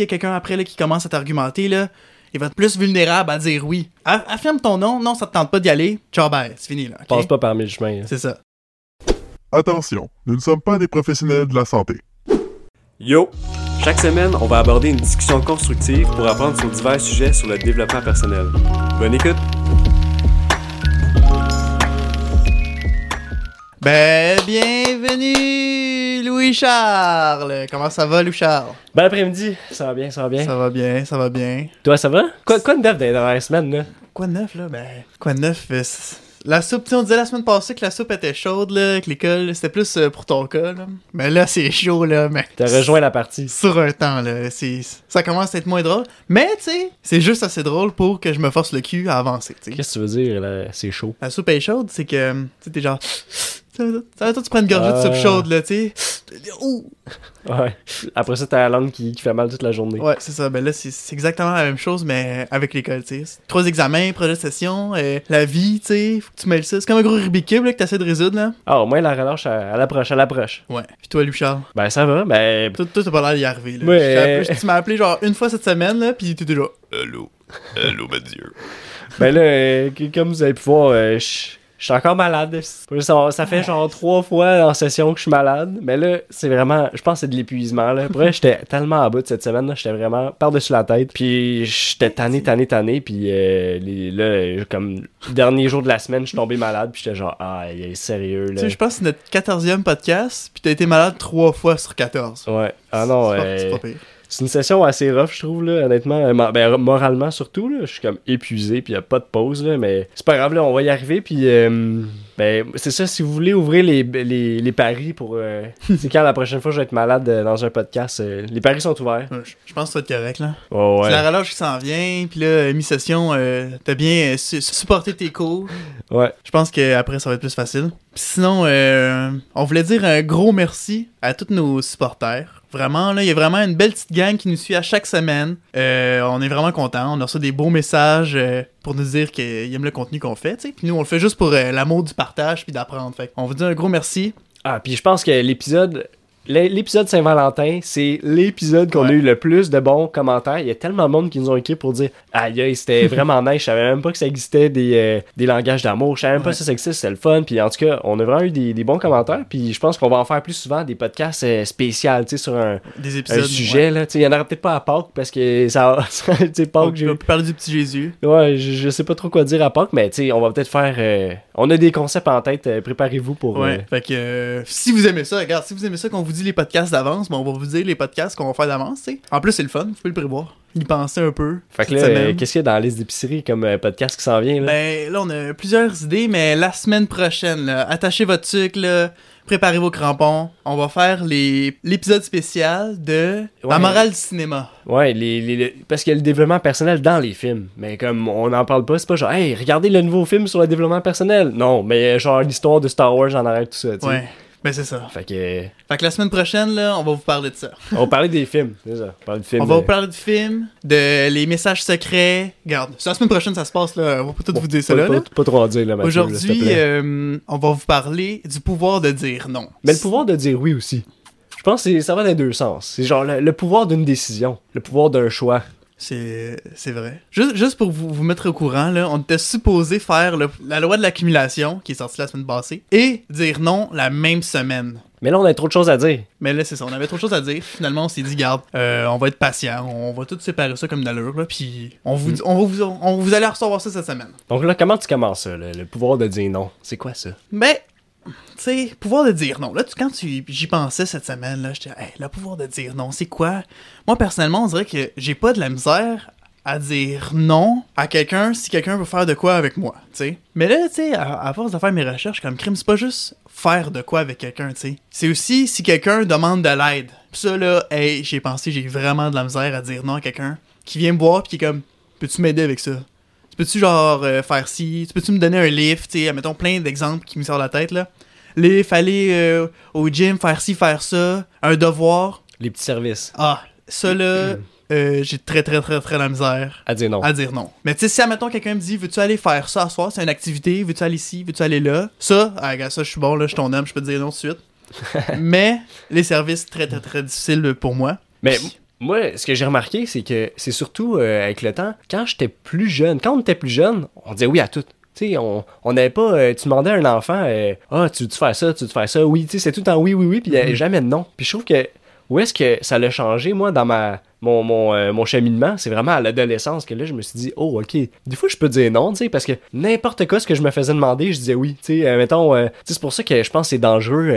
s'il y a quelqu'un après là, qui commence à t'argumenter, là, il va être plus vulnérable à dire oui. Affirme ton nom, non, ça te tente pas d'y aller. Ciao, bye, c'est fini là. Passe pas par mille chemins. hein. C'est ça. Attention, nous ne sommes pas des professionnels de la santé. Yo! Chaque semaine, on va aborder une discussion constructive pour apprendre sur divers sujets sur le développement personnel. Bonne écoute! Ben, bienvenue, Louis-Charles. Comment ça va, Louis-Charles? Bon après-midi! Ça va bien, ça va bien. Ça va bien, ça va bien. Toi, ça va? Quoi, quoi de neuf dans dernières semaines, là? Quoi de neuf, là? Ben, quoi de neuf? euh, La soupe, tu sais, on disait la semaine passée que la soupe était chaude, là, que l'école, c'était plus euh, pour ton cas, là. Mais là, c'est chaud, là, mais... T'as rejoint la partie. Sur un temps, là, c'est... Ça commence à être moins drôle. Mais, tu sais, c'est juste assez drôle pour que je me force le cul à avancer, tu sais. Qu'est-ce que tu veux dire, là? C'est chaud. La soupe est chaude, c'est que, tu sais, t'es genre... Ça va, ça va, toi, tu prends une gorgée de soupe chaude, là, tu sais. Ouh! Ouais. Après ça, t'as la langue qui, qui fait mal toute la journée. Ouais, c'est ça. Ben là, c'est c'est exactement la même chose, mais avec l'école, tu sais. Trois examens, projet de session, euh, la vie, tu sais. Faut que tu mêles ça. C'est comme un gros Rubik's Cube, là, que t'essaies de résoudre, là. Ah, au moins, la relâche, elle elle approche, elle approche. Ouais. Puis toi, Louis-Charles, Ben, ça va, ben... toi, t'as pas l'air d'y arriver, là. Ouais. Tu m'as appelé, genre, une fois cette semaine, là, pis t'étais genre... Allô? Allô, Mathieu? Ben là, euh, comme vous avez pu voir, euh, je je suis encore malade. Ça, ça fait genre trois fois en session que je suis malade. Mais là, c'est vraiment, je pense que c'est de l'épuisement. Là. Vrai, j'étais tellement à bout de cette semaine. là J'étais vraiment par-dessus la tête. Puis j'étais tanné, tanné, tanné. Puis euh, les- là, comme le dernier jour de la semaine, je suis tombé malade. Puis j'étais genre, ah, il est sérieux. Tu Là. sais, je pense que c'est notre 14e podcast, pis t'as été malade trois fois sur 14. Ouais. Ah non, c'est euh, c'est pas pire. C'est une session assez rough, je trouve, là, honnêtement. Euh, Ben, moralement, surtout, là. Je suis comme épuisé, puis y a pas de pause, là. Mais c'est pas grave, là, on va y arriver, puis... euh, ben, c'est ça, si vous voulez ouvrir les, les, les paris pour... euh, c'est quand la prochaine fois je vais être malade euh, dans un podcast, euh, les paris sont ouverts. Ouais, Je pense que ça va être correct, là. Oh, C'est la ouais. relâche qui s'en vient, pis là, mi-session, euh, t'as bien euh, su- supporté tes cours. Ouais. Je pense qu'après, ça va être plus facile. Puis sinon, euh, on voulait dire un gros merci à tous nos supporters. Vraiment, là, il y a vraiment une belle petite gang qui nous suit à chaque semaine. Euh, on est vraiment contents. On a reçu des beaux messages euh, pour nous dire qu'ils aiment le contenu qu'on fait. Puis nous, on le fait juste pour euh, l'amour du partage puis d'apprendre. On vous dit un gros merci. Ah, puis je pense que l'épisode... l'é- L'épisode Saint-Valentin, c'est l'épisode qu'on a eu le plus de bons commentaires. Il y a tellement de monde qui nous ont écrit pour dire Aïe, aïe, c'était vraiment nice. Je savais même pas que ça existait des, euh, des langages d'amour. Je savais même pas que ça existait, c'était le fun. Puis en tout cas, on a vraiment eu des, des bons commentaires. Puis je pense qu'on va en faire plus souvent des podcasts euh, spéciaux, tu sais, sur un, Des un épisodes. sujet. Il y en aura peut-être pas à Pâques parce que ça. tu sais, Ouais. Pâques, On peut parler du petit Jésus. Ouais, je, je sais pas trop quoi dire à Pâques, mais tu sais, on va peut-être faire. euh, on a des concepts en tête, euh, préparez-vous pour. Ouais. Fait que si vous aimez ça, regarde, si vous aimez ça qu'on vous dit les podcasts d'avance, ben on va vous dire les podcasts qu'on va faire d'avance, tu sais. En plus, c'est le fun, vous pouvez le prévoir. Y penser un peu. Fait que là, euh, qu'est-ce qu'il y a dans la liste d'épicerie comme euh, podcast qui s'en vient là? Ben là, on a plusieurs idées, mais la semaine prochaine, là, attachez votre sucre, là, préparez vos crampons. On va faire les l'épisode spécial de Ouais. La morale du cinéma. Ouais, les, les- les- parce qu'il y a le développement personnel dans les films. Mais comme on n'en parle pas, c'est pas genre, hey, regardez le nouveau film sur le développement personnel. Non, mais euh, genre l'histoire de Star Wars en arrière, tout ça, tu sais. Ouais. Ben c'est ça. Fait que. euh, Fait que la semaine prochaine, là, on va vous parler de ça. on va parler des films, ça. On parle de films. On va vous parler du film, de les messages secrets. Regarde, la semaine prochaine, ça se passe, là. On va pas tout bon, vous dire ça là. pas- pas trop en dire, là, Mathieu, Aujourd'hui, euh, on va vous parler du pouvoir de dire non. Mais le pouvoir de dire oui aussi. Je pense que ça va dans les deux sens. C'est genre le, le pouvoir d'une décision, le pouvoir d'un choix. C'est c'est vrai. Juste, juste pour vous, vous mettre au courant, là, on était supposé faire le- la loi de l'accumulation, qui est sortie la semaine passée, et dire non la même semaine. Mais là, on a trop de choses à dire. Mais là, c'est ça, on avait trop de choses à dire. Finalement, on s'est dit, garde, euh, on va être patient, on va tout séparer ça comme d'allure, là, puis on vous, on va vous, on, vous allez recevoir ça cette semaine. Donc là, comment tu commences ça, le, le pouvoir de dire non? C'est quoi ça? Mais, tu sais, pouvoir de dire non. Là, tu, quand tu, j'y pensais cette semaine, là, j'étais, hey, le pouvoir de dire non, c'est quoi? Moi, personnellement, on dirait que j'ai pas de la misère à dire non à quelqu'un si quelqu'un veut faire de quoi avec moi, tu sais. Mais là, tu sais, à, force de faire mes recherches comme crime, c'est pas juste faire de quoi avec quelqu'un, tu sais. C'est aussi si quelqu'un demande de l'aide. Pis ça, là, hey, j'ai pensé, j'ai vraiment de la misère à dire non à quelqu'un qui vient me voir pis qui est comme, peux-tu m'aider avec ça? Tu peux-tu genre euh, faire ci? Tu peux-tu me donner un lift? Tu sais, mettons plein d'exemples qui me sortent la tête là. Lift, aller euh, au gym, faire ci, faire ça. Un devoir. Les petits services. Ah, ça là, euh, j'ai très très très très la misère À dire non. à dire non. Mais tu sais, si admettons quelqu'un me dit Veux-tu aller faire ça ce soir? C'est une activité, veux-tu aller ici, veux-tu aller là? Ça, ah, regarde, ça, je suis bon là, je suis ton homme, je peux te dire non tout de suite. Mais les services, très très très difficiles pour moi. Mais moi, ce que j'ai remarqué, c'est que c'est surtout euh, avec le temps, quand j'étais plus jeune, quand on était plus jeune, on disait oui à tout. Tu sais, on on n'avait pas. euh, tu demandais à un enfant, euh, ah, tu veux-tu faire ça, tu veux-tu faire ça, oui, tu sais, c'est tout temps oui, oui, oui, puis il n'y avait jamais de non. Puis je trouve que où est-ce que ça l'a changé, moi, dans ma mon, mon, euh, mon cheminement, c'est vraiment à l'adolescence que là, je me suis dit, oh, ok, des fois, je peux dire non, tu sais, parce que n'importe quoi, ce que je me faisais demander, je disais oui, tu sais, euh, mettons, euh, c'est pour ça que je pense que c'est dangereux,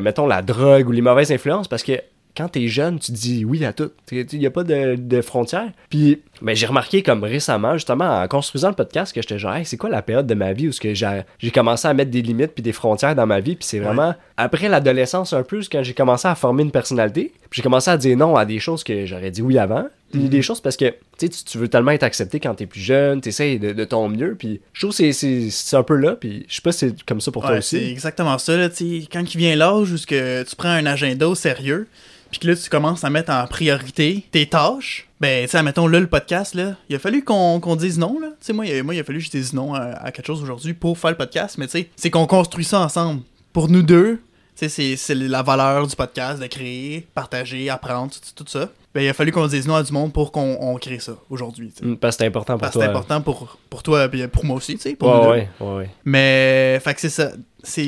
mettons, la drogue ou les mauvaises influences, parce que quand t'es jeune, tu dis oui à tout. Il n'y a pas de, de frontières. Puis, ben, j'ai remarqué comme récemment, justement, en construisant le podcast, que j'étais genre, Hey, c'est quoi la période de ma vie où j'ai commencé à mettre des limites puis des frontières dans ma vie? Puis c'est vraiment après l'adolescence un peu, quand j'ai commencé à former une personnalité. Puis j'ai commencé à dire non à des choses que j'aurais dit oui avant. Puis des choses parce que tu, tu veux tellement être accepté quand t'es plus jeune, t'essayes de, de ton mieux. Puis je trouve que c'est- un peu là. Puis je sais pas si c'est comme ça pour toi Ouais, c'est aussi. exactement ça, là, tu sais, quand il vient l'âge où tu prends un agenda au sérieux, puis que là, tu commences à mettre en priorité tes tâches, ben, tu sais, admettons, là, le podcast, là, il a fallu qu'on dise non, là. Tu sais, moi, il a- moi, il a fallu que je dise non à, à quelque chose aujourd'hui pour faire le podcast, mais tu sais, c'est qu'on construit ça ensemble. Pour nous deux, tu sais, c'est- la valeur du podcast, de créer, partager, apprendre, tout, tout ça. Ben, il a fallu qu'on dise non à du monde pour qu'on on crée ça aujourd'hui. Mm, Parce que c'est important pour Parce que toi. c'est important pour, pour toi et pour moi aussi, tu sais. pour Ouais, ouais, ouais, ouais. Mais, fait que c'est ça.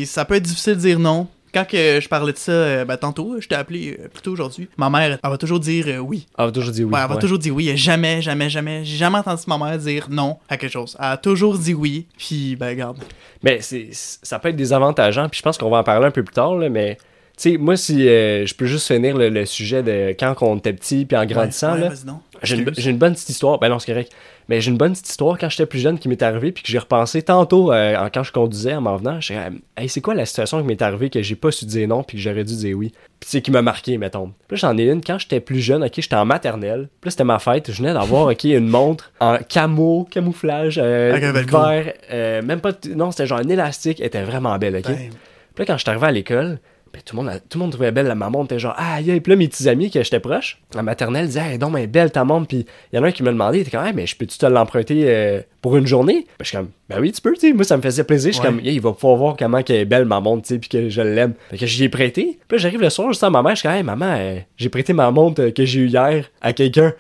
Ça peut être difficile de dire non. Quand que je parlais de ça, euh, ben, tantôt, je t'ai appelé euh, plus tôt aujourd'hui. Ma mère, elle va toujours dire euh, oui. On va toujours dire oui. Ouais, elle va ouais. toujours dire oui. Elle a Jamais, jamais, jamais. J'ai jamais entendu ma mère dire non à quelque chose. Elle a toujours dit oui. Puis, ben, regarde. Mais c'est, ça peut être désavantageant, puis je pense qu'on va en parler un peu plus tard, là, mais tu sais, moi, si euh, je peux juste finir le, le sujet de quand on était petit, puis en grandissant, Ouais, là, j'ai, une, j'ai une bonne petite histoire. Ben non, c'est correct. Mais j'ai une bonne petite histoire quand j'étais plus jeune qui m'est arrivée, puis que j'ai repensé tantôt euh, quand je conduisais en m'en venant. J'étais comme, hey, c'est quoi la situation qui m'est arrivée que j'ai pas su dire non, puis que j'aurais dû dire oui? Puis c'est qui m'a marqué, mettons. Puis là, j'en ai une quand j'étais plus jeune, ok, j'étais en maternelle. Puis là, c'était ma fête. Je venais d'avoir, ok, une montre en camo, camouflage, euh, vert, euh, même pas, non, c'était genre un élastique, elle était vraiment belle, ok? Ben, Puis là, quand je suis arrivé à l'école, ben, tout, le monde, tout le monde trouvait belle la ma montre. était genre, ah, yeah. Puis là, mes petits amis, que j'étais proche, la maternelle, disaient, hey, donc, mais belle ta montre. Puis il y en a un qui me demandait, il était comme, hey, mais je peux-tu te l'emprunter euh, pour une journée? Ben, je suis comme, ben oui, tu peux, tu sais. Moi, ça me faisait plaisir. Je suis Ouais. comme, yeah, il va pouvoir voir comment qu'elle est belle ma montre, tu sais, puis que je l'aime. Fait que j'y ai prêté. Puis j'arrive le soir, juste à ma mère, je suis comme, hey, maman, euh, j'ai prêté ma montre euh, que j'ai eue hier à quelqu'un.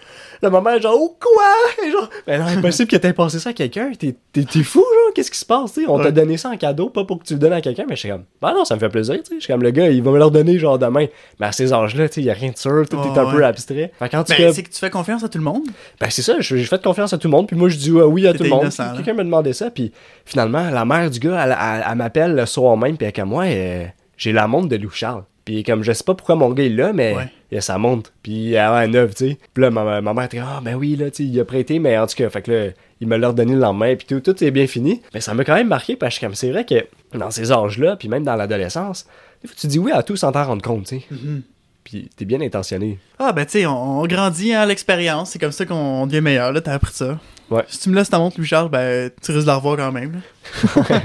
Là, ma mère, genre, oh, quoi? Et genre, ben non, impossible que t'aies passé ça à quelqu'un. T'es, t'es, t'es fou, genre, qu'est-ce qui se passe, tu sais? On t'a donné ça en cadeau, pas pour que tu le donnes à quelqu'un, mais je suis comme, ben non, ça me fait plaisir, tu sais. Je suis comme, le gars, il va me le redonner, genre, demain. Mais à ces âges-là, tu sais, y a rien de sûr, tout est un Ouais, peu abstrait. Fait tout ben, c'est que tu fais confiance à tout le monde? ben c'est ça, j'ai fait confiance à tout le monde, puis moi je dis oui à tout le monde. là. Quelqu'un me demandait ça, puis finalement, la mère du gars, elle, elle- elle m'appelle le soir même, puis elle comme moi, euh, j'ai la montre de Lou Charles. Puis comme je sais pas pourquoi mon gars est là, mais Ouais. il a sa montre, puis elle a un neuve, tu sais. Puis là, ma, ma mère était ah ben oui, là, tu sais, il a prêté, mais en tout cas, fait que là, il me l'a redonné le lendemain, puis tout, tout est bien fini. Mais ça m'a quand même marqué, parce que c'est vrai que dans ces âges-là, puis même dans l'adolescence, des fois, tu dis oui à tout sans t'en rendre compte, tu sais. Mhm. Puis t'es bien intentionné. Ah, ben, tu sais, on, on grandit à l'expérience. C'est comme ça qu'on devient meilleur, là. T'as appris ça. Ouais. Si tu me laisses ta montre, Louis-Charles, ben, tu risques de la revoir quand même.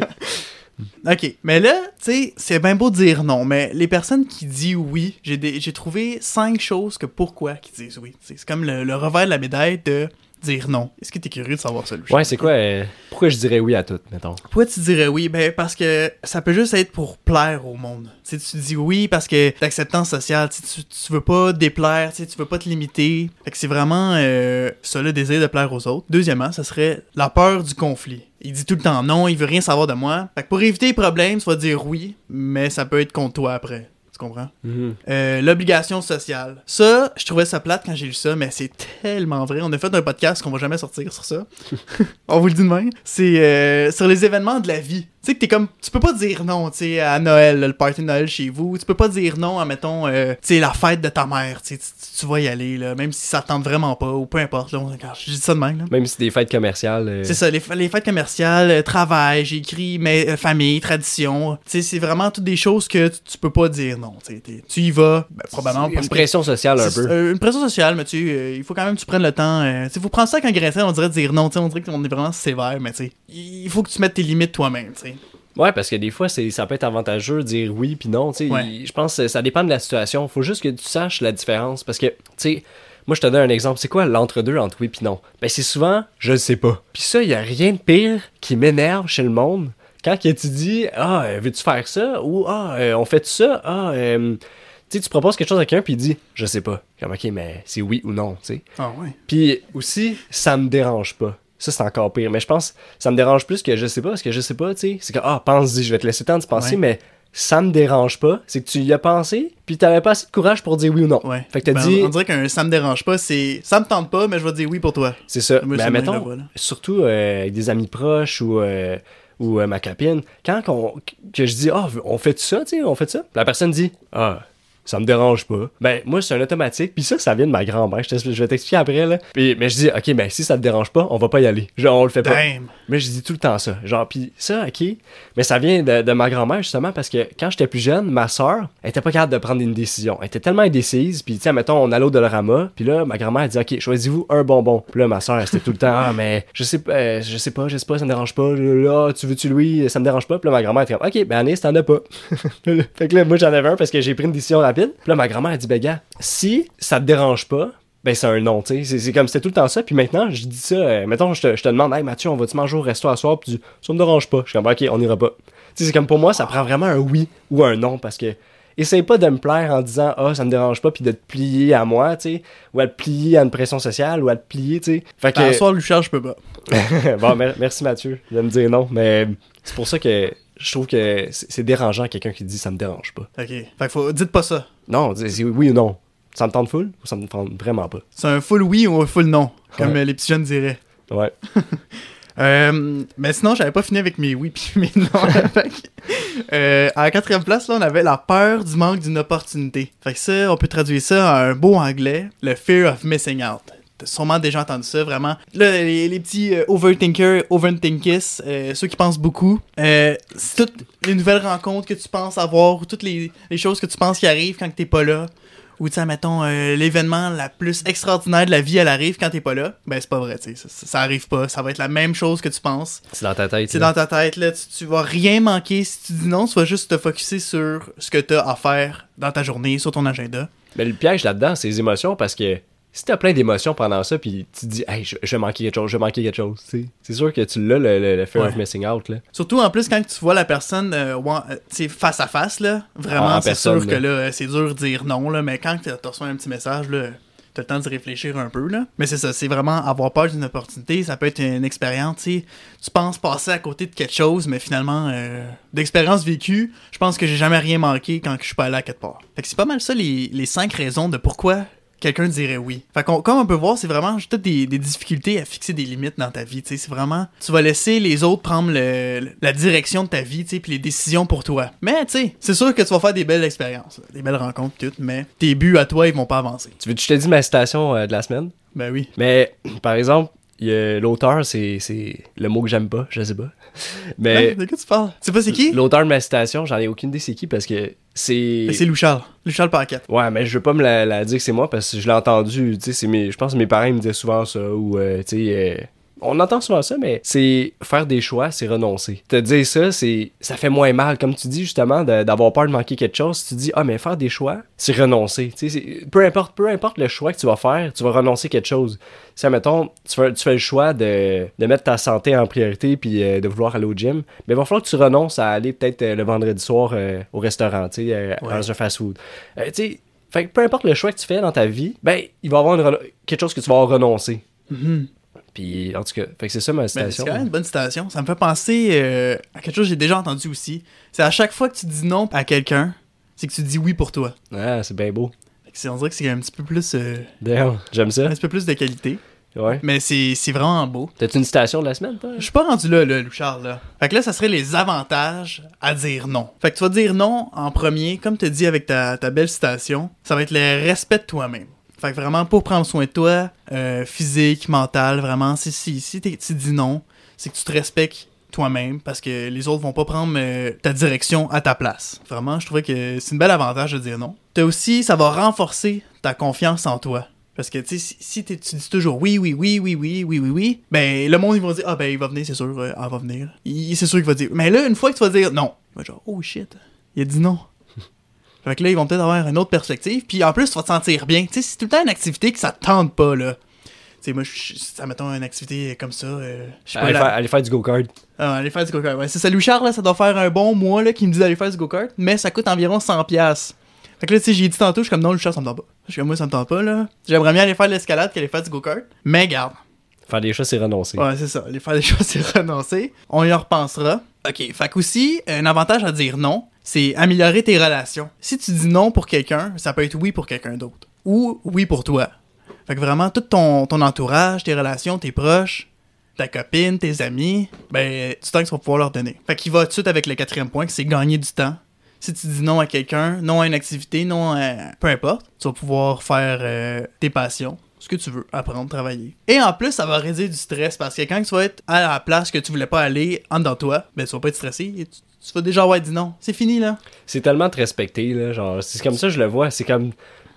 Ok, mais là, tu sais, c'est bien beau de dire non, mais les personnes qui disent oui, j'ai trouvé cinq choses que pourquoi qui disent oui. C'est comme le, le revers de la médaille de dire non? Est-ce que t'es curieux de savoir ça, Louis? Ouais, c'est quoi, euh, pourquoi je dirais oui à tout, mettons? Pourquoi tu dirais oui? Ben, parce que ça peut juste être pour plaire au monde. Tu sais, tu dis oui parce que l'acceptance sociale, tu, tu, tu veux pas déplaire, tu tu veux pas te limiter. Fait que c'est vraiment euh, ça, le désir de plaire aux autres. Deuxièmement, ça serait la peur du conflit. Il dit tout le temps non, il veut rien savoir de moi. Fait que pour éviter les problèmes, tu vas dire oui, mais ça peut être contre toi après. Tu comprends? Euh, L'obligation sociale. Ça, je trouvais ça plate quand j'ai lu ça, mais c'est tellement vrai. On a fait un podcast qu'on va jamais sortir sur ça. On vous le dit de même. C'est euh, sur les événements de la vie. Tu sais que t'es comme. Tu peux pas dire non, tu sais, à Noël, le party de Noël chez vous. Tu peux pas dire non à, mettons, euh, tu sais, la fête de ta mère. Tu tu- vas y aller, là, même si ça te tente vraiment pas, ou peu importe. Là, on- je dis ça de même, là. Même si des fêtes commerciales. euh, C'est ça, les, les fêtes commerciales, euh, travail, j'ai écrit mais, famille, tradition. Tu sais, c'est vraiment toutes des choses que tu, tu peux pas dire non. tu Tu y vas, ben, probablement Une que- pression sociale un peu. une pression sociale, mais tu il faut quand même que tu prennes le temps. tu faut prendre ça avec un grain on dirait dire non, tu on dirait qu'on est vraiment sévère, mais tu sais, il faut que tu mettes tes limites toi-même, tu sais. Ouais, parce que des fois, c'est, ça peut être avantageux de dire oui puis non. tu sais. Ouais. Je pense que ça dépend de la situation. Faut juste que tu saches la différence. Parce que, tu sais, moi, je te donne un exemple. C'est quoi l'entre-deux entre oui puis non? Ben, c'est souvent, je le sais pas. Puis ça, il y a rien de pire qui m'énerve chez le monde. Quand que tu dis, ah, euh, veux-tu faire ça? Ou, ah, euh, on fait ça? Ah, euh, Tu sais, tu proposes quelque chose à quelqu'un, puis il dit Je sais pas. Comme, ok, mais c'est oui ou non, tu sais. Ah ouais. Puis aussi, ça me dérange pas. Ça, c'est encore pire. Mais je pense ça me dérange plus que je sais pas, parce que je sais pas, tu sais. C'est que, ah, pense-y, je vais te laisser le temps de se penser, Ouais. mais ça me dérange pas. C'est que tu y as pensé, puis t'avais pas assez de courage pour dire oui ou non. Ouais. Fait que t'as Ben, dit, On dirait qu'un ça me dérange pas, c'est ça me tente pas, mais je vais dire oui pour toi. c'est ça. Mais même mettons, surtout euh, avec des amis proches ou, euh, ou euh, ma copine, quand qu'on- que je dis, ah, on fait ça, tu sais, on fait ça. La personne dit, ah, ça me dérange pas. Ben, moi, c'est un automatique. Puis ça, ça vient de ma grand-mère. Je, vais t'expliquer après, là. Puis, mais je dis, ok, ben, si ça te dérange pas, on va pas y aller. Genre, on le fait pas. Damn. Mais je dis tout le temps ça. Genre, puis ça, ok. Mais ça vient de, de ma grand-mère, justement, parce que quand j'étais plus jeune, ma soeur, elle était pas capable de prendre une décision. Elle était tellement indécise. Puis, sais, mettons, on allait au Dollarama. Puis là, ma grand-mère, elle dit, ok, choisis-vous un bonbon. Puis là, ma soeur, elle était tout le temps, ah, mais je sais pas, euh, je sais pas, je sais pas, ça me dérange pas. Là, tu veux-tu Louis, ça me dérange pas. Puis là, ma grand-mère, elle était comme, ok, ben, Anis, t'en as pas. fait que là, moi, j'en avais un parce que j'ai pris une décision rapide. Puis là, ma grand-mère, elle dit, ben, gars, si ça te dérange pas, ben c'est un non, tu sais. C'est- comme c'était tout le temps ça. Puis maintenant, je dis ça. euh, mettons, je te, je te demande, hey Mathieu, on va-tu manger au resto à soir? Puis tu dis, ça me dérange pas. Je suis comme, ok, on ira pas. Tu sais, c'est comme pour moi, ça prend vraiment un oui ou un non parce que. Essaye pas de me plaire en disant ah ça me dérange pas puis de te plier à moi tu sais ou à te plier à une pression sociale ou à te plier tu sais fait que Ben, soir, je peux pas. bon mer- merci Mathieu de me dire non mais c'est pour ça que je trouve que c'est dérangeant quelqu'un qui dit ça me dérange pas Ok. Fait que faut, dites pas ça. non oui ou non ça me tente full ou ça me tente vraiment pas? C'est un full oui ou un full non, comme Ouais. les petits jeunes diraient. ouais Euh, mais sinon, j'avais pas fini avec mes oui puis mes non. Fait que, euh, à la quatrième place, là, on avait la peur du manque d'une opportunité. Fait que ça, on peut traduire ça en un beau anglais, le fear of missing out. T'as sûrement déjà entendu ça, vraiment. Là, les, les petits euh, overthinkers, overthinkers, euh, ceux qui pensent beaucoup, euh, c'est toutes les nouvelles rencontres que tu penses avoir, ou toutes les, les choses que tu penses qui arrivent quand t'es pas là, ou tu sais, mettons, euh, l'événement la plus extraordinaire de la vie, elle arrive quand t'es pas là, ben c'est pas vrai, tu sais, ça, ça- ça arrive pas, ça va être la même chose que tu penses. c'est dans ta tête C'est dans ta tête, là, tu, tu vas rien manquer si tu dis non, tu vas juste te focuser sur ce que t'as à faire dans ta journée, sur ton agenda. Mais le piège là-dedans, c'est les émotions parce que si t'as plein d'émotions pendant ça, puis tu te dis, hey, je, je vais manquer quelque chose, je vais manquer quelque chose, tu. C'est sûr que tu l'as, le, le, le fear Ouais. of missing out, là. Surtout en plus quand tu vois la personne euh, euh, tu face à face, là, vraiment, Ah, c'est sûr là. que là, euh, c'est dur de dire non, là, mais quand t'as t'as reçu un petit message, là, t'as le temps de réfléchir un peu, là. Mais c'est ça, c'est vraiment avoir peur d'une opportunité, ça peut être une expérience, tu. Tu penses passer à côté de quelque chose, mais finalement, euh, d'expérience vécue, je pense que j'ai jamais rien manqué quand je suis pas allé à quelque part. Fait que c'est pas mal ça les, les cinq raisons de pourquoi quelqu'un dirait oui. Fait qu'on, comme on peut voir, c'est vraiment juste des, des difficultés à fixer des limites dans ta vie. C'est vraiment, tu vas laisser les autres prendre le- la direction de ta vie, puis les décisions pour toi. Mais, tu sais, c'est sûr que tu vas faire des belles expériences, des belles rencontres, toutes, mais tes buts à toi, ils vont pas avancer. Tu veux que je te dise ma citation euh, de la semaine? Ben oui. Mais, par exemple, il y a- l'auteur, c'est, c'est le mot que j'aime pas, je sais pas. Mais de quoi tu parles? Tu sais pas c'est qui? l'auteur de ma citation, j'en ai aucune idée c'est qui parce que c'est... C'est Lou Charles. Lou Charles Paquette. Ouais, mais je veux pas me la, la dire que c'est moi parce que je l'ai entendu, tu sais, c'est mes, je pense que mes parents ils me disaient souvent ça ou euh, tu sais euh, on entend souvent ça mais c'est faire des choix, c'est renoncer. Te dire ça, c'est ça fait moins mal comme tu dis justement d'avoir peur de manquer quelque chose, tu dis ah mais faire des choix, c'est renoncer, peu importe peu importe le choix que tu vas faire, tu vas renoncer quelque chose. Si mettons tu fais, tu fais le choix de, de mettre ta santé en priorité puis euh, de vouloir aller au gym, mais il va falloir que tu renonces à aller peut-être euh, le vendredi soir euh, au restaurant, tu sais Ouais. dans un fast-food. Tu sais, fait que peu importe le choix que tu fais dans ta vie, ben, il va y avoir une quelque chose que tu vas renoncé. Mhm. Puis, en tout cas, fait que c'est ça ma Ben, c'est citation. quand même une bonne citation. Ça me fait penser euh, à quelque chose que j'ai déjà entendu aussi. C'est à chaque fois que tu dis non à quelqu'un, c'est que tu dis oui pour toi. Ah, c'est bien beau. On dirait que c'est un petit peu plus, euh, Damn, j'aime ça. un petit peu plus de qualité. Ouais. Mais c'est vraiment beau. T'as-tu une citation de la semaine, toi? Je suis pas rendu là, là, Lou Charles, là. Fait que là, ça serait les avantages à dire non. Fait que tu vas dire non en premier, comme tu dit avec ta, ta belle citation, ça va être le respect de toi-même. Fait que vraiment, pour prendre soin de toi, euh, physique, mental, vraiment, si, si, si tu dis non, c'est que tu te respectes toi-même parce que les autres vont pas prendre euh, ta direction à ta place. Vraiment, je trouvais que c'est une belle avantage de dire non. T'as aussi, ça va renforcer ta confiance en toi. Parce que, tu si, si tu dis toujours oui, oui, oui, oui, oui, oui, oui, oui, ben, le monde, ils vont dire, ah, ben, il va venir, c'est sûr, euh, va venir. C'est sûr qu'il va dire. Mais là, une fois que tu vas dire non, il va dire, oh shit, il a dit non. Fait que là, ils vont peut-être avoir une autre perspective. Puis en plus, tu vas te sentir bien. Tu sais, c'est tout le temps une activité que ça te tente pas, là. Tu sais, moi, ça mettons une activité comme ça. euh, pas, Aller, faire, aller faire du go-kart. ah, aller faire du go-kart. Ouais, c'est ça, Louis Charles, là, ça doit faire un bon mois là, qu'il me dit d'aller faire du go-kart, mais ça coûte environ 100$. Fait que là, tu sais, j'ai dit tantôt, je suis comme non, le chat, ça me tente pas. Je suis comme moi, ça me tente pas, là. J'aimerais bien aller faire de l'escalade qu'aller faire du go-kart. Mais garde. Faire des choses, c'est renoncer. Ouais, c'est ça. Faire des choses, c'est renoncer. On y repensera. Ok, fait qu'aussi, un avantage à dire non, c'est améliorer tes relations. Si tu dis non pour quelqu'un, ça peut être oui pour quelqu'un d'autre. Ou oui pour toi. Fait que vraiment, tout ton, entourage, tes relations, tes proches, ta copine, tes amis, ben, du temps que tu vas pouvoir leur donner. Fait qu'il va tout de suite avec le quatrième point, que c'est gagner du temps. Si tu dis non à quelqu'un, non à une activité, non à... peu importe, tu vas pouvoir faire euh, tes passions, ce que tu veux, apprendre, travailler. Et en plus, ça va réduire du stress parce que quand tu vas être à la place que tu voulais pas aller en dedans toi, ben tu vas pas être stressé et tu, tu vas déjà avoir dit non. C'est fini là. C'est tellement te respecter, là. Genre, c'est comme ça, je le vois. C'est comme.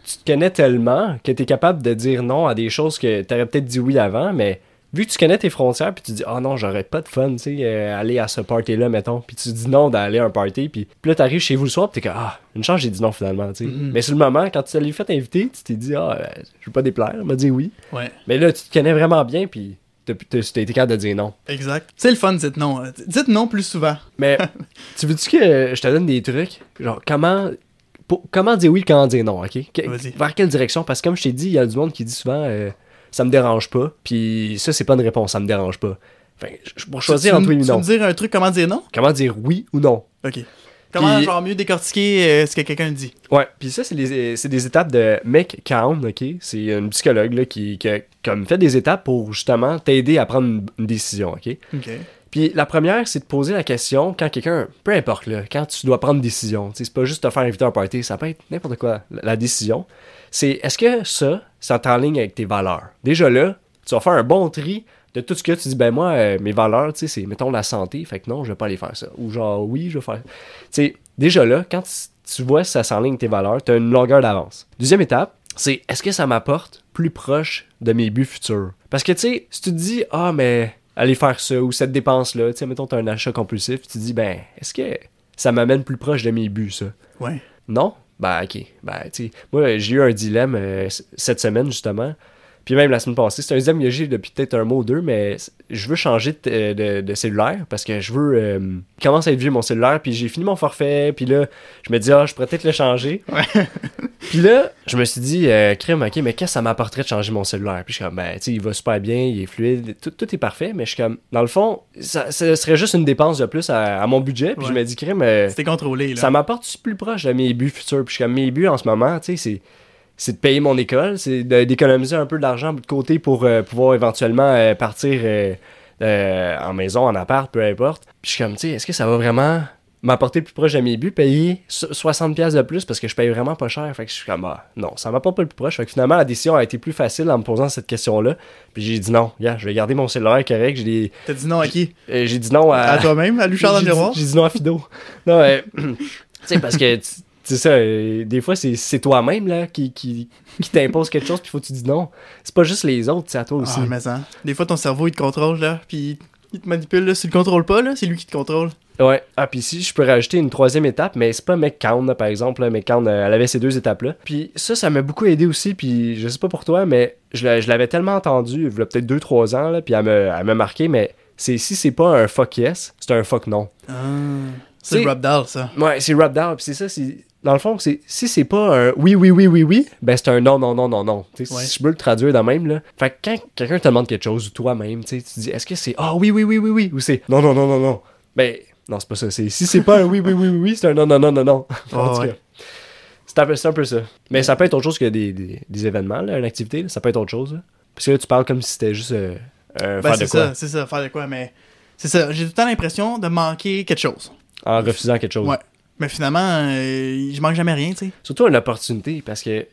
Tu te connais tellement que t'es capable de dire non à des choses que t'aurais peut-être dit oui avant, mais vu que tu connais tes frontières, puis tu dis, ah non, j'aurais pas de fun, tu sais, euh, aller à ce party-là, mettons. Puis tu dis non d'aller à un party, puis, puis là, t'arrives chez vous le soir, puis t'es comme, ah, une chance, j'ai dit non finalement, tu sais. Mhm. Mais sur le moment, quand tu t'es fait inviter, tu t'es dit, ah, euh, je veux pas déplaire, il m'a dit oui. Ouais. Mais là, tu te connais vraiment bien, puis t'as été capable de dire non. Exact. C'est le fun, dites non. hein. Dites non plus souvent. Mais tu veux-tu que je te donne des trucs? Genre, comment. pour- comment dire oui, comment dire non, ok? Que- Vas-y. vers quelle direction? Parce que comme je t'ai dit, il y a du monde qui dit souvent euh, ça me dérange pas. Puis ça, c'est pas une réponse, ça me dérange pas. Enfin, je- pour choisir tu, entre oui tu veux non. me dire un truc comment dire non? Comment dire oui ou non? Ok. Comment Puis- genre mieux décortiquer euh, ce que quelqu'un dit? Ouais, puis ça, c'est des étapes de Mick Cowan, ok? C'est une psychologue là, qui, qui a comme fait des étapes pour justement t'aider à prendre une, une décision, ok? Ok. Puis la première, c'est de poser la question quand quelqu'un, peu importe, là, quand tu dois prendre une décision, c'est pas juste te faire inviter à un party, ça peut être n'importe quoi, la, décision, c'est est-ce que ça, ça est en ligne avec tes valeurs? Déjà là, tu vas faire un bon tri de tout ce que tu dis, ben moi, euh, mes valeurs, tu sais, c'est, mettons, la santé, fait que non, je vais pas aller faire ça. Ou genre, oui, je vais faire. Tu sais, déjà là, quand tu, vois si ça s'enligne avec tes valeurs, tu as une longueur d'avance. Deuxième étape, c'est est-ce que ça m'apporte plus proche de mes buts futurs? Parce que, tu sais, si tu te dis, ah, mais aller faire ça ou cette dépense-là, tu sais, mettons, tu as un achat compulsif, tu te dis, ben, est-ce que ça m'amène plus proche de mes buts, ça? Ouais. Non? Ben, ok. Ben, tu sais, moi, j'ai eu un dilemme euh, cette semaine, justement. Puis même la semaine passée, c'est un dilemme que j'ai depuis peut-être un mois ou deux, mais je veux changer de, euh, de- de cellulaire parce que je veux. euh, commence à être vieux mon cellulaire, puis j'ai fini mon forfait, puis là, je me dis, ah, je pourrais peut-être le changer. puis là, je me suis dit, euh, crème, ok, mais qu'est-ce que ça m'apporterait de changer mon cellulaire? Puis je suis comme, ben, tu sais, il va super bien, il est fluide, tout, tout est parfait, mais je suis comme, dans le fond, ça, ça serait juste une dépense de plus à, à mon budget, puis Ouais. je me dis, crème, euh, C'était contrôlé, là. ça m'apporte plus proche de mes buts futurs. Puis je suis comme mes buts en ce moment, tu sais, c'est c'est de payer mon école, c'est d'économiser un peu d'argent de côté pour euh, pouvoir éventuellement euh, partir euh, en maison, en appart, peu importe. Puis je suis comme, tu sais, est-ce que ça va vraiment m'apporter plus proche de mes buts, payer so- 60$ piastres de plus parce que je paye vraiment pas cher. Fait que je suis comme, ah, non, ça m'apporte pas le plus proche. Fait que finalement, la décision a été plus facile en me posant cette question-là. Puis j'ai dit non, gars, je vais garder mon cellulaire correct. J'ai T'as dit non à qui? euh, j'ai dit non à, À toi-même, à dit- miroir? J'ai dit non à Fido. Non, mais, tu sais, parce que, tu- c'est ça, euh, des fois, c'est c'est toi-même, là, qui, qui, qui t'impose quelque chose, puis faut que tu dis non. C'est pas juste les autres, c'est à toi aussi. Ah, mais ça. Des fois, ton cerveau, il te contrôle, là, puis il te manipule, là. Si tu le contrôles pas, là, c'est lui qui te contrôle. Ouais. Ah, puis si je peux rajouter une troisième étape, mais c'est pas McCown, là, par exemple. Là, McCown, euh, elle avait ces deux étapes-là. Puis ça, ça m'a beaucoup aidé aussi. Puis je sais pas pour toi, mais je l'a- je l'avais tellement entendu, il y a peut-être 2-3 ans, là, puis elle m'a marqué, mais c'est si c'est pas un fuck yes, c'est un fuck non. Ah. C'est rub down, ça. Ouais, c'est rub down, puis c'est ça, c'est... Dans le fond, c'est si c'est pas un oui, oui, oui, oui, oui, ben c'est un non, non, non, non, non. Ouais. Si je peux le traduire de même, là. Fait que quand quelqu'un te demande quelque chose, ou toi-même, tu tu dis, est-ce que c'est ah oui, oui, oui, oui, oui, ou c'est non, non, non, non, non. Ben, non, c'est pas ça. C'est, si c'est pas un oui, oui, oui, oui, oui, c'est un non, non, non, non, non. Oh, ouais. c'est un, peu, c'est un peu ça. Mais ça peut être autre chose que des, des, des événements, là, une activité, là. ça peut être autre chose. là. Parce que là, tu parles comme si c'était juste euh, un Ben, faire de c'est quoi. ça, c'est ça, faire de quoi, mais. C'est ça, j'ai tout le temps l'impression de manquer quelque chose. En refusant quelque chose. Ouais. Mais finalement, euh, je manque jamais rien, tu sais. Surtout une opportunité, parce que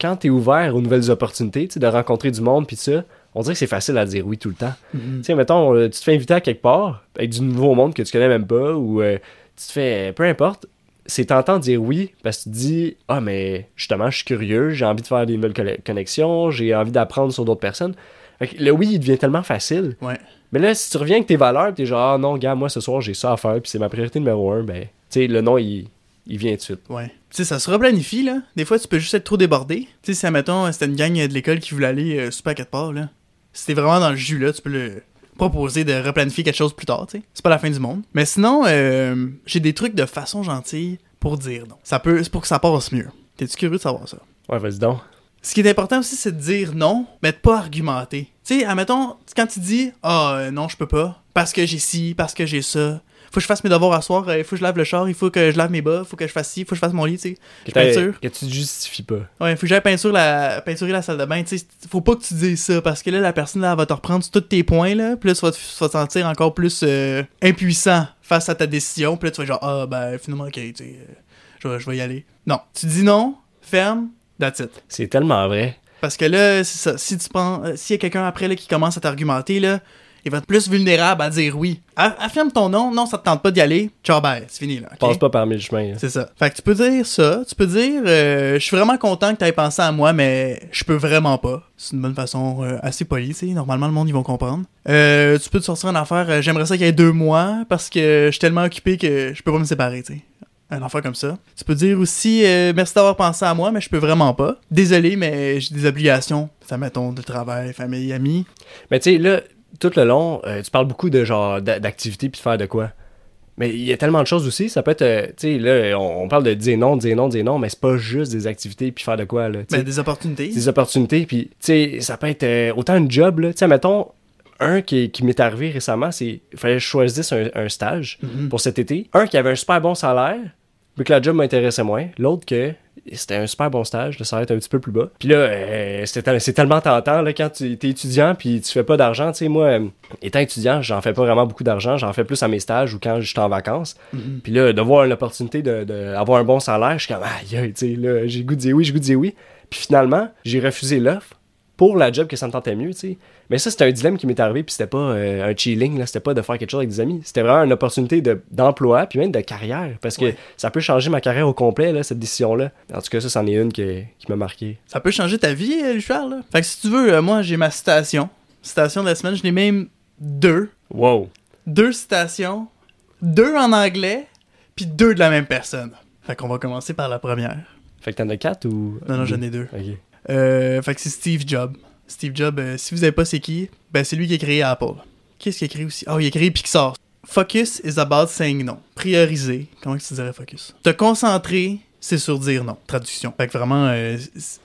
quand t'es ouvert aux nouvelles opportunités, tu sais, de rencontrer du monde, puis ça, on dirait que c'est facile à dire oui tout le temps. Tu sais, mettons, euh, tu te fais inviter à quelque part, avec du nouveau monde que tu connais même pas, ou euh, tu te fais. Peu importe, c'est tentant de dire oui, parce que tu te dis, ah, mais justement, je suis curieux, j'ai envie de faire des nouvelles connexions, j'ai envie d'apprendre sur d'autres personnes. Fait que le oui, il devient tellement facile. Ouais. Mais là, si tu reviens avec tes valeurs, t'es genre, ah non, gars, moi ce soir, j'ai ça à faire, puis c'est ma priorité numéro un, ben, tu sais, le non, il, il vient tout de suite. Ouais. Tu sais, ça se replanifie, là. Des fois, tu peux juste être trop débordé. Tu sais, si, admettons, c'était une gang de l'école qui voulait aller euh, super à quelque part, là. Si t'es vraiment dans le jus, là, tu peux le proposer de replanifier quelque chose plus tard, tu sais. C'est pas la fin du monde. Mais sinon, euh, j'ai des trucs de façon gentille pour dire non. Ça peut, c'est pour que ça passe mieux. T'es-tu curieux de savoir ça? Ouais, vas-y donc. Ce qui est important aussi, c'est de dire non, mais de pas argumenter. Tu sais, admettons, quand tu dis Ah, euh, non, je peux pas, parce que j'ai ci, parce que j'ai ça, faut que je fasse mes devoirs à soir, il faut que je lave le char, il faut que je lave mes bas, faut que je fasse ci, faut que je fasse mon lit, tu sais. Que, sûr. que tu te justifies pas. Ouais, faut que j'aille peinture la, peinturer la salle de bain, tu sais. Faut pas que tu dises ça, parce que là, la personne, là, elle va te reprendre tous tes points, là, puis là, tu vas te, tu vas te sentir encore plus euh, impuissant face à ta décision, puis là, tu vas genre, ah, ben, finalement, ok, tu sais, euh, je vais- je vais y aller. Non. Tu dis non, ferme, that's it. C'est tellement vrai. Parce que là, c'est ça. Si tu prends. euh, S'il y a quelqu'un après là, qui commence à t'argumenter, là, il va être plus vulnérable à dire oui. Affirme ton nom, non, ça te tente pas d'y aller. Ciao, bye, c'est fini là. Passe pas par mille chemins. là. C'est ça. Fait que tu peux dire ça. Tu peux dire euh, Je suis vraiment content que tu aies pensé à moi, mais je peux vraiment pas. C'est une bonne façon euh, assez polie, tu sais. Normalement, le monde, ils vont comprendre. Euh, tu peux te sortir une affaire euh, J'aimerais ça qu'il y ait deux mois parce que je suis tellement occupé que je peux pas me séparer, tu sais. Un affaire comme ça. Tu peux dire aussi euh, Merci d'avoir pensé à moi, mais je peux vraiment pas. Désolé, mais j'ai des obligations. Ça mettons de travail, famille, amis. Mais tu sais, là, tout le long, euh, tu parles beaucoup de genre d'a- d'activité puis de faire de quoi. Mais il y a tellement de choses aussi. Ça peut être, euh, tu sais, là, on, on parle de dire non, dire non, dire non, mais c'est pas juste des activités puis faire de quoi, là. Ben, des opportunités. des opportunités. Puis, tu sais, ça peut être euh, autant un job, là. Tu sais, mettons, un qui, qui m'est arrivé récemment, c'est il fallait que je choisisse un, un stage Mhm. pour cet été. Un qui avait un super bon salaire, que la job m'intéressait moins. L'autre que c'était un super bon stage, le salaire était un petit peu plus bas. Puis là, euh, c'est tellement tentant là, quand tu es étudiant puis tu fais pas d'argent. Tu sais, moi, euh, étant étudiant, j'en fais pas vraiment beaucoup d'argent. J'en fais plus à mes stages ou quand je suis en vacances. Mhm. Puis là, de voir une opportunité d'avoir de, avoir un bon salaire, je suis comme, aïe, aïe, tu sais, là, j'ai goût de dire oui, j'ai goût de dire oui. Puis finalement, j'ai refusé l'offre pour la job que ça me tentait mieux, tu sais. Mais ça, c'était un dilemme qui m'est arrivé, puis c'était pas euh, un chilling, là, c'était pas de faire quelque chose avec des amis. C'était vraiment une opportunité de- d'emploi, puis même de carrière, parce que Ouais. ça peut changer ma carrière au complet, là, cette décision-là. En tout cas, ça, c'en est une qui, qui m'a marqué. Ça peut changer ta vie, euh, Richard, là? Fait que si tu veux, euh, moi, j'ai ma citation. Citation de la semaine, je n'ai même deux. Wow! Deux citations. Deux en anglais, puis deux de la même personne. Fait qu'on va commencer par la première. Fait que t'en as quatre ou? Non, non, j'en ai deux. Ok. Euh, fait que c'est Steve Jobs. Steve Jobs, euh, si vous savez pas c'est qui, ben c'est lui qui a créé Apple. Qu'est-ce qu'il a créé aussi? Oh, il a créé Pixar. Focus is about saying no. Prioriser. Comment tu dirais focus? Te concentrer, c'est sur dire non. Traduction. Fait que vraiment, euh,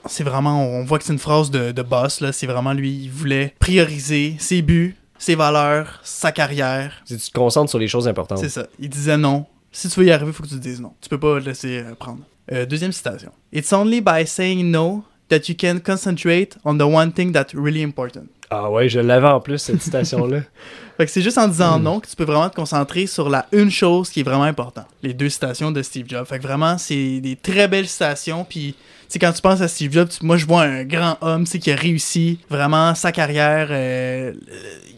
c'est vraiment, on voit que c'est une phrase de, de boss, là. C'est vraiment lui, il voulait prioriser ses buts, ses valeurs, sa carrière. Si tu te concentres sur les choses importantes. C'est ça. Il disait non. Si tu veux y arriver, faut que tu te dises non. Tu peux pas le laisser euh, prendre. Euh, deuxième citation. It's only by saying no that you can concentrate on the one thing that's really important. Ah ouais, je l'avais en plus, cette citation-là. Fait que c'est juste en disant non que tu peux vraiment te concentrer sur la une chose qui est vraiment importante. Les deux citations de Steve Jobs. Fait que vraiment, c'est des très belles citations. Puis, tu quand tu penses à Steve Jobs, moi, je vois un grand homme, qui a réussi vraiment sa carrière. euh,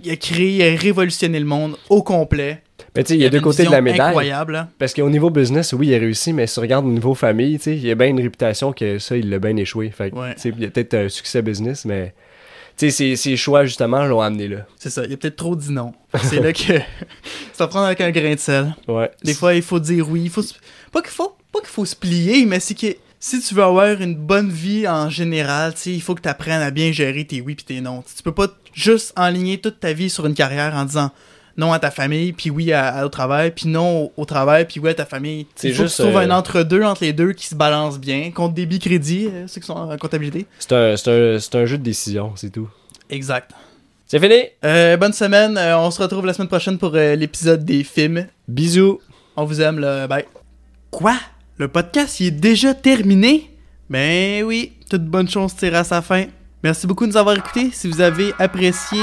il a créé, il a révolutionné le monde au complet. Mais tu sais, il y a deux côtés de la médaille. Incroyable. hein. Parce qu'au niveau business, oui, il a réussi, mais si tu regardes au niveau famille, tu sais, il a bien une réputation que ça, il l'a bien échoué. Fait que, Ouais. tu sais, il y a peut-être un succès business, mais sais, ses, ses choix, justement, l'ont amené là. C'est ça, il a peut-être trop dit non. C'est là que ça prend avec un grain de sel. Ouais. Des fois, il faut dire oui. Il faut se- Pas qu'il faut... Pas qu'il faut se plier, mais c'est que si tu veux avoir une bonne vie en général, tu sais, il faut que tu apprennes à bien gérer tes oui et tes non. Tu peux pas juste enligner toute ta vie sur une carrière en disant non à ta famille, puis oui à, à- au travail, puis non au, au travail, puis oui à ta famille. C'est juste, que tu trouves euh, un entre-deux entre les deux qui se balance bien. Compte débit crédit, euh, ceux qui sont en comptabilité. C'est un, c'est un, un jeu de décision, c'est tout. Exact. C'est fini! Euh, bonne semaine. euh, on se retrouve la semaine prochaine pour euh, l'épisode des films. Bisous! On vous aime, là. Bye. Quoi? Le podcast, il est déjà terminé? Ben oui, toute bonne chose tire à sa fin. Merci beaucoup de nous avoir écoutés. Si vous avez apprécié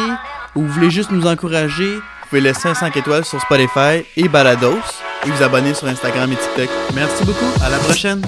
ou vous voulez juste nous encourager, pouvez laisser un 5 étoiles sur Spotify et Balados et vous abonner sur Instagram et TikTok. Merci beaucoup. À la prochaine.